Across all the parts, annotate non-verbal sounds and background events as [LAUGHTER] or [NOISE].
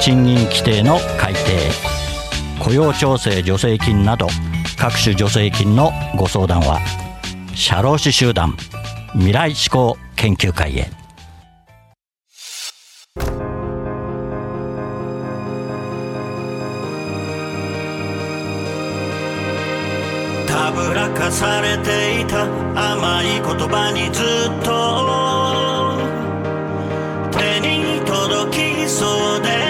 賃金規定の改定雇用調整助成金など各種助成金のご相談は社労士集団未来志向研究会へ。たぶらかされていた甘い言葉にずっと手に届きそうで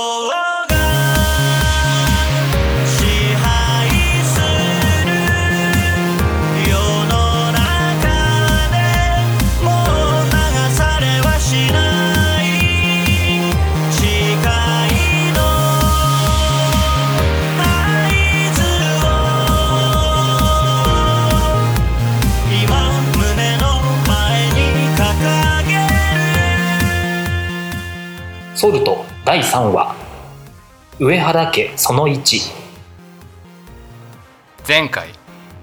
魔ソルト第3話。上原家その1前回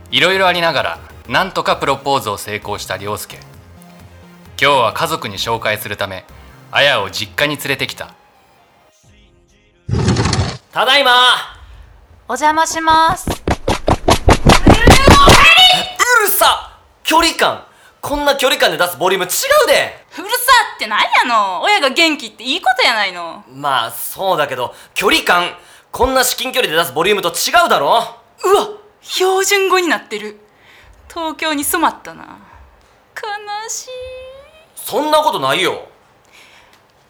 いろいろありながらなんとかプロポーズを成功した涼介。今日は家族に紹介するため綾を実家に連れてきた。ただいま。お邪魔します。うるさ距離感こんな距離感で出すボリューム違うでうるさってなんやの？親が元気っていいことやないの。まあそうだけど距離感こんな至近距離で出すボリュームと違うだろ？うわ標準語になってる。東京に染まったな。悲しい。そんなことないよ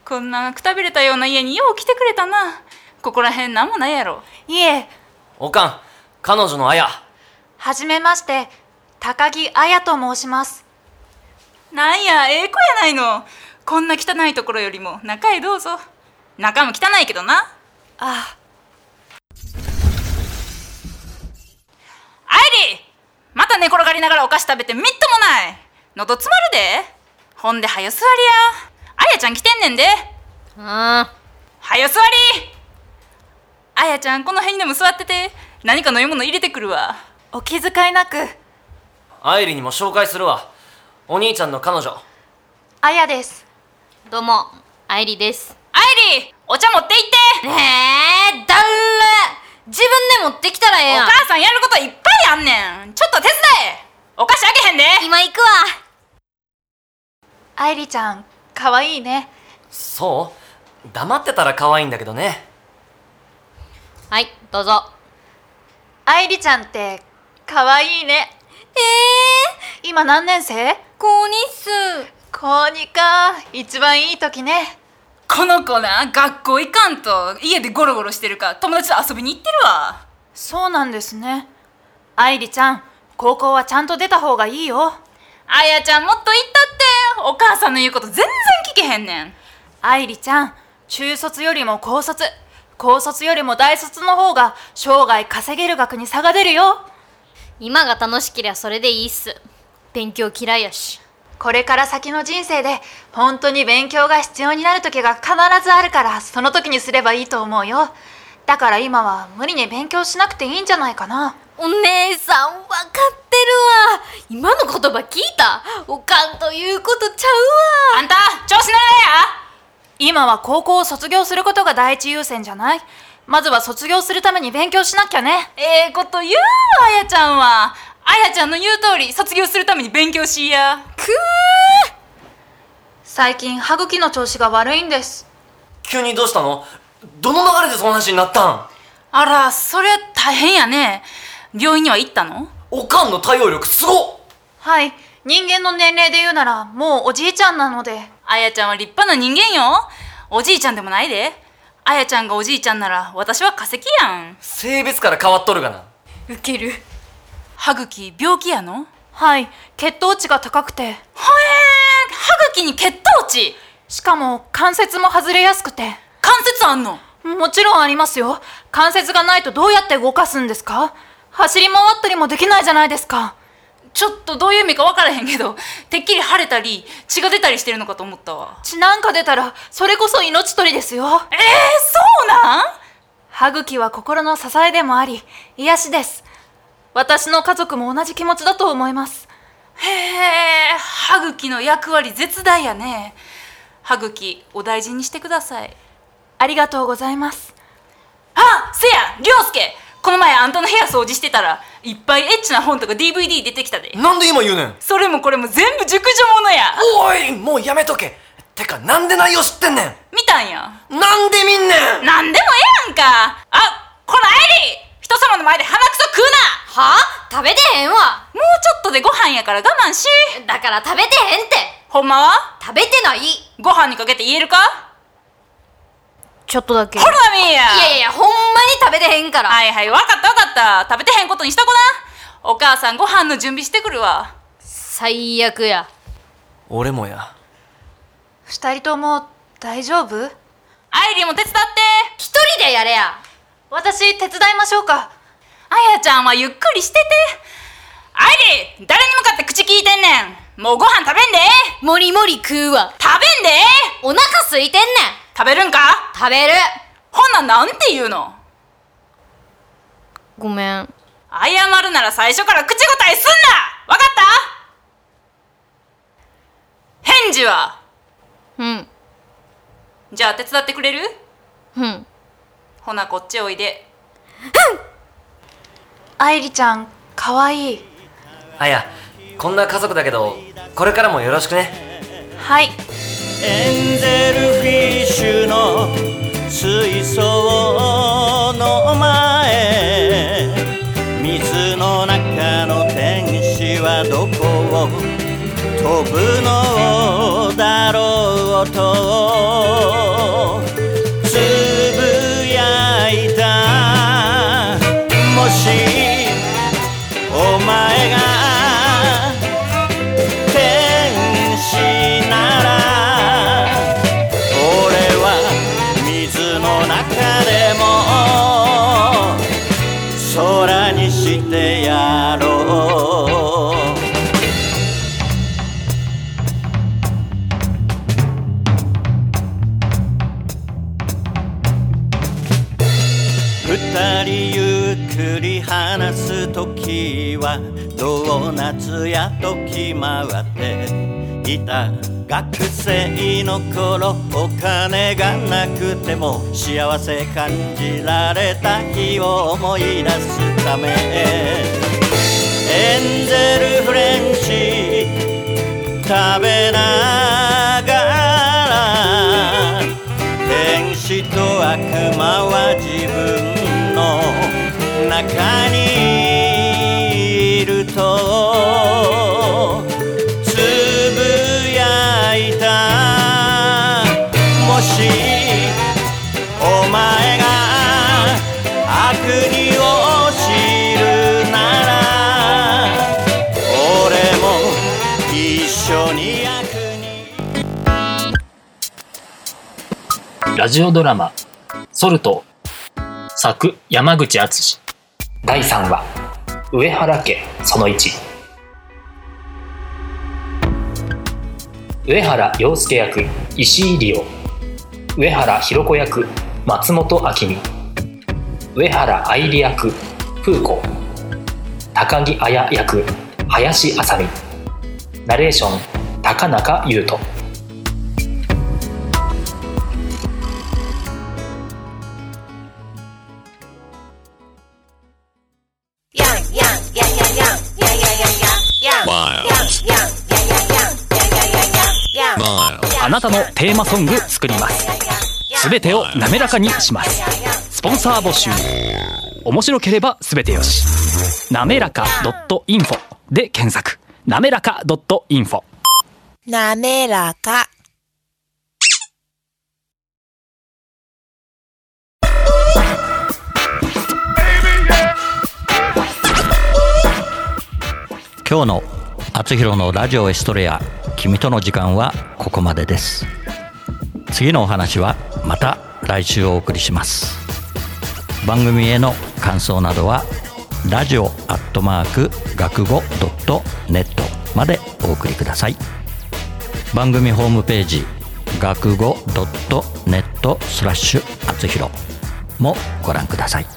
こんなくたびれたような家によう来てくれたな。ここらへんなんもないやろ。いえ、おかん彼女の綾はじめまして、高木彩と申します。なんや、ええ子やないの。こんな汚いところよりも中へどうぞ。中も汚いけどな。あ、アイリーまた寝転がりながらお菓子食べてみっともない。喉詰まるで。ほんではよ座りや。あやちゃん来てんねんで。うん。はよ座り。あやちゃんこの辺にでも座ってて何か飲み物入れてくるわ。お気遣いなく。愛理にも紹介するわお兄ちゃんの彼女。あやです。どうも愛理です。アイリーお茶持って行って。えー、だる自分で持ってきたらええおやん。母さんやることいっぱいあんねん。ちょっと手伝え。お菓子あげへんで。今行くわ。愛理ちゃんかわいいね。そう？黙ってたら可愛いんだけどね。はいどうぞ。愛理ちゃんってかわいいねえ今何年生？ー、高2っす。高2か。一番いい時ね。この子な学校行かんと家でゴロゴロしてるから友達と遊びに行ってるわ。そうなんですね。愛理ちゃん高校はちゃんと出た方がいいよ。あやちゃんもっと行ったって。お母さんの言うこと全然聞けへんねん。愛理ちゃん中卒よりも高卒。高卒よりも大卒の方が生涯稼げる額に差が出るよ今が楽しけりゃそれでいいっす。勉強嫌いやし。これから先の人生で本当に勉強が必要になる時が必ずあるからその時にすればいいと思うよ。だから今は無理に勉強しなくていいんじゃないかな。お姉さんわかってるわ。今の言葉聞いた？おかんということちゃうわ。あんた調子乗るなや。今は高校を卒業することが第一優先じゃないまずは卒業するために勉強しなきゃね。ええこと言うわあやちゃんは。あやちゃんの言う通り卒業するために勉強しいや。最近歯茎の調子が悪いんです。急にどうしたの？どの流れでその話になったん？あらそりゃ大変やね。病院には行ったの？おかんの対応力すごっ！はい。人間の年齢で言うならもうおじいちゃんなので。あやちゃんは立派な人間よ。おじいちゃんでもないであやちゃんがおじいちゃんなら私は化石やん。性別から変わっとるがな。ウケる。歯茎病気やの？はい。血糖値が高くて。はえ歯茎に血糖値。しかも関節も外れやすくて。関節あんの？もちろんありますよ。関節がないとどうやって動かすんですか？走り回ったりもできないじゃないですかちょっとどういう意味か分からへんけど [LAUGHS] てっきり腫れたり血が出たりしてるのかと思ったわ。血なんか出たらそれこそ命取りですよ。えー、そうなん？歯茎は心の支えでもあり癒しです。私の家族も同じ気持ちだと思います。へえ歯茎の役割絶大やね。歯茎お大事にしてください。ありがとうございます。あせや涼介。この前あんたの部屋掃除してたらいっぱいエッチな本とか DVD 出てきたで。なんで今言うねん？それもこれも全部熟女ものや。おいもうやめとけ。てかなんで内容知ってんねん？見たんや。なんで見んねん？なんでもええやんか。あこのアイリー人様の前で鼻くそ食うな。は？あ食べてへんわ。もうちょっとでご飯やから我慢し。だから食べてへんって。ほんまは？食べてない。ご飯にかけて言えるか？ちょっとだけ。ほらみーや。いやいやいやほんまに食べてへんから。はいはい。わかったわかった。食べてへんことにしとこな。お母さんご飯の準備してくるわ。最悪や。俺もや。二人とも大丈夫？アイリーも手伝って。一人でやれや。私手伝いましょうか。あやちゃんはゆっくりしてて。アイリー誰に向かって口聞いてんねん。もうご飯食べんで。もりもり食うわ。食べんで。お腹空いてんねん。食べるんか？食べる。ほんなんなんて言うの？ごめん。謝るなら最初から口答えすんな！わかった？返事は？うん。じゃあ手伝ってくれる？うん。ほなこっちおいで。愛理ちゃんかわいい。あやこんな家族だけどこれからもよろしくね。はい。エンゼルフィッシュの水槽の前はどこを飛ぶのだろうとつぶやいた。もしお前が天使なら俺は水の中でも空にしてやろうやとき回っていた学生の頃お金がなくても幸せ感じられた日を思い出すため。エンゼルフレンチ食べながら天使と悪魔は自分ラジオドラマ「ソルト」作山口敦。第3話「上原家その1」上原陽介役石井理央。上原ひろ子役松本明美。上原愛理役風子。高木綾役林あさみナレーション高中優斗。あなたのテーマソング作ります。すべてを滑らかにします。スポンサー募集。面白ければすべてよし。なめらか .info で検索。なめらか .info なめらか。今日の「あつひろのラジオエストレア君との時間」はここまでです。次のお話はまた来週お送りします。番組への感想などはラジオアットマーク学語ドットネットまでお送りください。番組ホームページ学語ドットネットスラッシュあつひろもご覧ください。